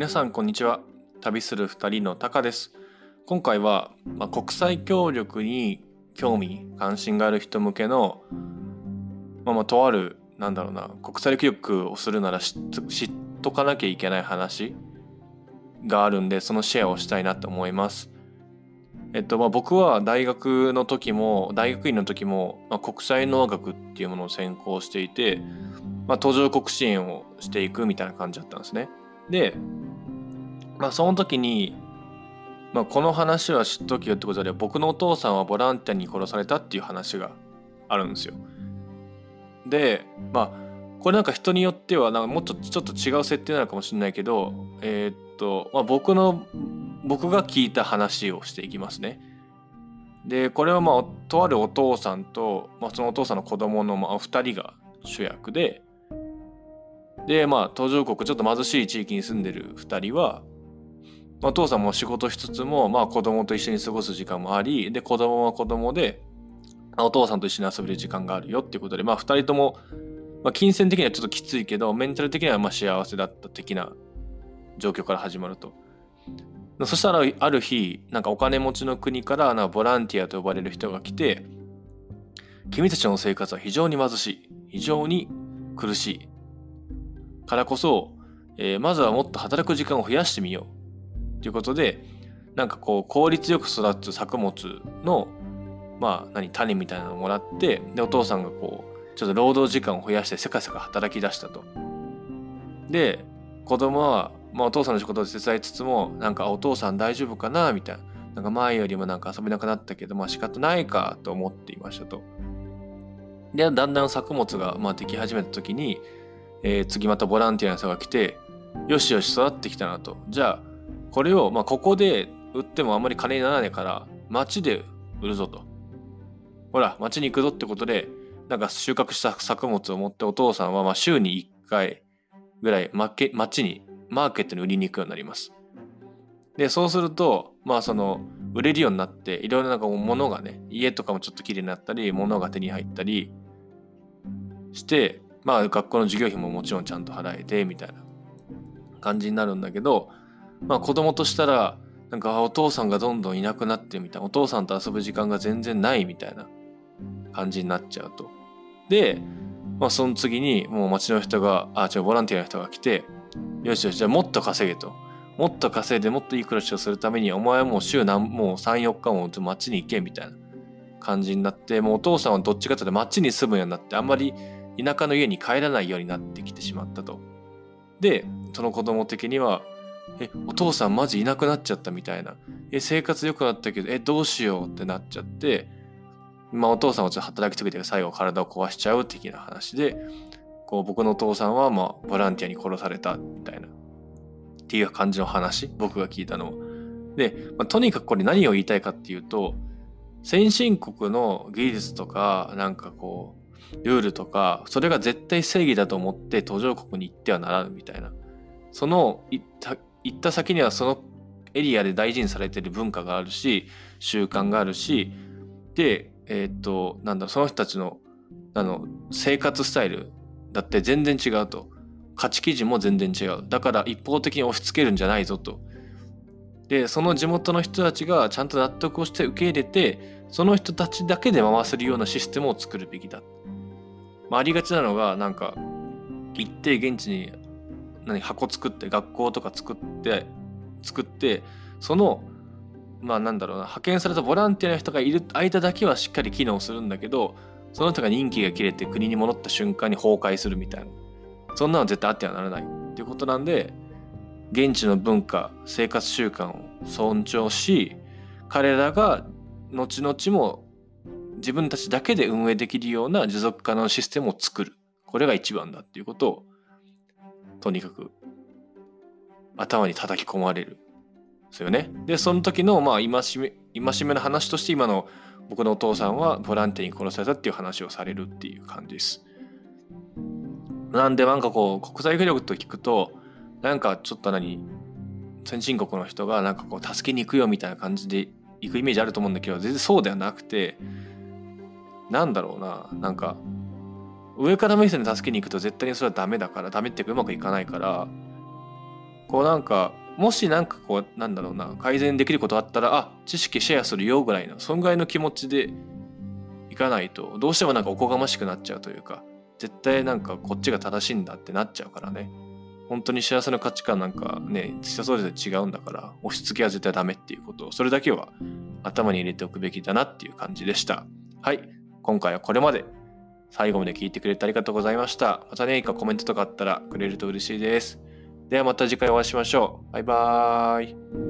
皆さんこんにちは。旅する2人のタカです。今回は、まあ、国際協力に興味関心がある人向けの、まあ、まあとあるなんだろうな国際協力をするなら知っとかなきゃいけない話があるんでそのシェアをしたいなと思います。えっとまあ、僕は大学の時も大学院の時も、まあ、国際農学っていうものを専攻していて、まあ、途上国支援をしていくみたいな感じだったんですね。で、まあ、その時に、まあ、この話は知っときよってことで僕のお父さんはボランティアに殺されたっていう話があるんですよ。でまあこれなんか人によってはなんかもっとちょっと違う設定なのかもしれないけどえー、っと、まあ、僕の僕が聞いた話をしていきますね。でこれはまあとあるお父さんと、まあ、そのお父さんの子供のまあ2人が主役ででまあ途上国ちょっと貧しい地域に住んでる2人は、まあ、お父さんも仕事しつつも、まあ、子供と一緒に過ごす時間もありで子供は子供で、お父さんと一緒に遊べる時間があるよっていうことで、まあ、2人とも、まあ、金銭的にはちょっときついけどメンタル的にはまあ幸せだった的な状況から始まると。そしたらある日なんかお金持ちの国からなんかボランティアと呼ばれる人が来て君たちの生活は非常に貧しい非常に苦しいからこそ、えー、まずはもっと働く時間を増やしてみようということでなんかこう効率よく育つ作物のまあ何種みたいなのをもらってでお父さんがこうちょっと労働時間を増やしてせかせか働き出したと。で子供は、まあ、お父さんの仕事を手伝いつつもなんかお父さん大丈夫かな？みたいななんか前よりもなんか遊べなくなったけどまあ仕方ないかと思っていましたと。でだんだん作物がまあでき始めた時にえー、次またボランティアの人が来てよしよし育ってきたなと。じゃあこれを、まあ、ここで売ってもあんまり金にならないから町で売るぞと。ほら町に行くぞってことでなんか収穫した作物を持ってお父さんはまあ週に1回ぐらい町にマーケットに売りに行くようになります。でそうするとまあその売れるようになっていろいろなんか物がね家とかもちょっと綺麗になったり物が手に入ったりしてまあ学校の授業費ももちろんちゃんと払えてみたいな感じになるんだけど、まあ子供としたらなんかお父さんがどんどんいなくなってみたいなお父さんと遊ぶ時間が全然ないみたいな感じになっちゃうと。で、まあその次にもう町の人が、あ、違う、ボランティアの人が来て、よしよし、じゃあもっと稼げと。もっと稼いでもっといい暮らしをするために、お前はもう週何、もう3、4日も町に行けみたいな感じになって、もうお父さんはどっちかというと町に住むようになって、あんまり田舎の家に帰らないようになってきてしまったと。で、その子供的には、え、お父さんマジいなくなっちゃったみたいな。え、生活良くなったけど、え、どうしようってなっちゃって、まあお父さんはちょっと働きすぎて最後体を壊しちゃう的な話で、こう僕のお父さんはまあボランティアに殺されたみたいな。っていう感じの話、僕が聞いたのはで、まあ、とにかくこれ何を言いたいかっていうと、先進国の技術とか、なんかこう、ルールとかそれが絶対正義だと思って途上国に行ってはならぬみたいな。その行った先にはそのエリアで大事にされてる文化があるし習慣があるしでえー、っとなんだその人たちのあの生活スタイルだって全然違うと。価値基準も全然違う。だから一方的に押し付けるんじゃないぞと。でその地元の人たちがちゃんと納得をして受け入れてその人たちだけで回せるようなシステムを作るべきだ。まあ、ありがちなのがなんか行って現地に何箱作って学校とか作って作ってそのまあなんだろうな派遣されたボランティアの人がいる間だけはしっかり機能するんだけどその人が任期が切れて国に戻った瞬間に崩壊するみたいな。そんなの絶対あってはならない。っていうことなんで現地の文化生活習慣を尊重し彼らが後々も自分たちだけで運営できるような持続可能システムを作る。これが一番だっていうことを、とにかく頭に叩き込まれる。ですよね。で、その時の、まあ、戒め、戒めの話として今の僕のお父さんはボランティアに殺されたっていう話をされるっていう感じです。なんでなんかこう国際協力と聞くとなんかちょっと何先進国の人がなんかこう助けに行くよみたいな感じで行くイメージあると思うんだけど全然そうではなくてなんだろうな。なんか上から目線で助けに行くと絶対にそれはダメだからダメっていうかうまくいかないからこうなんかもしなんかこうなんだろうな。改善できることあったらあ知識シェアするよぐらいのそんぐらいの気持ちでいかないとどうしてもなんかおこがましくなっちゃうというか絶対なんかこっちが正しいんだってなっちゃうからね。本当に幸せの価値観なんかね人それぞれ違うんだから押し付けは絶対ダメっていうことをそれだけは頭に入れておくべきだなっていう感じでした。はい。今回はこれまで最後まで聞いてくれてありがとうございました。また何かコメントとかあったらくれると嬉しいです。ではまた次回お会いしましょう。バイバーイ。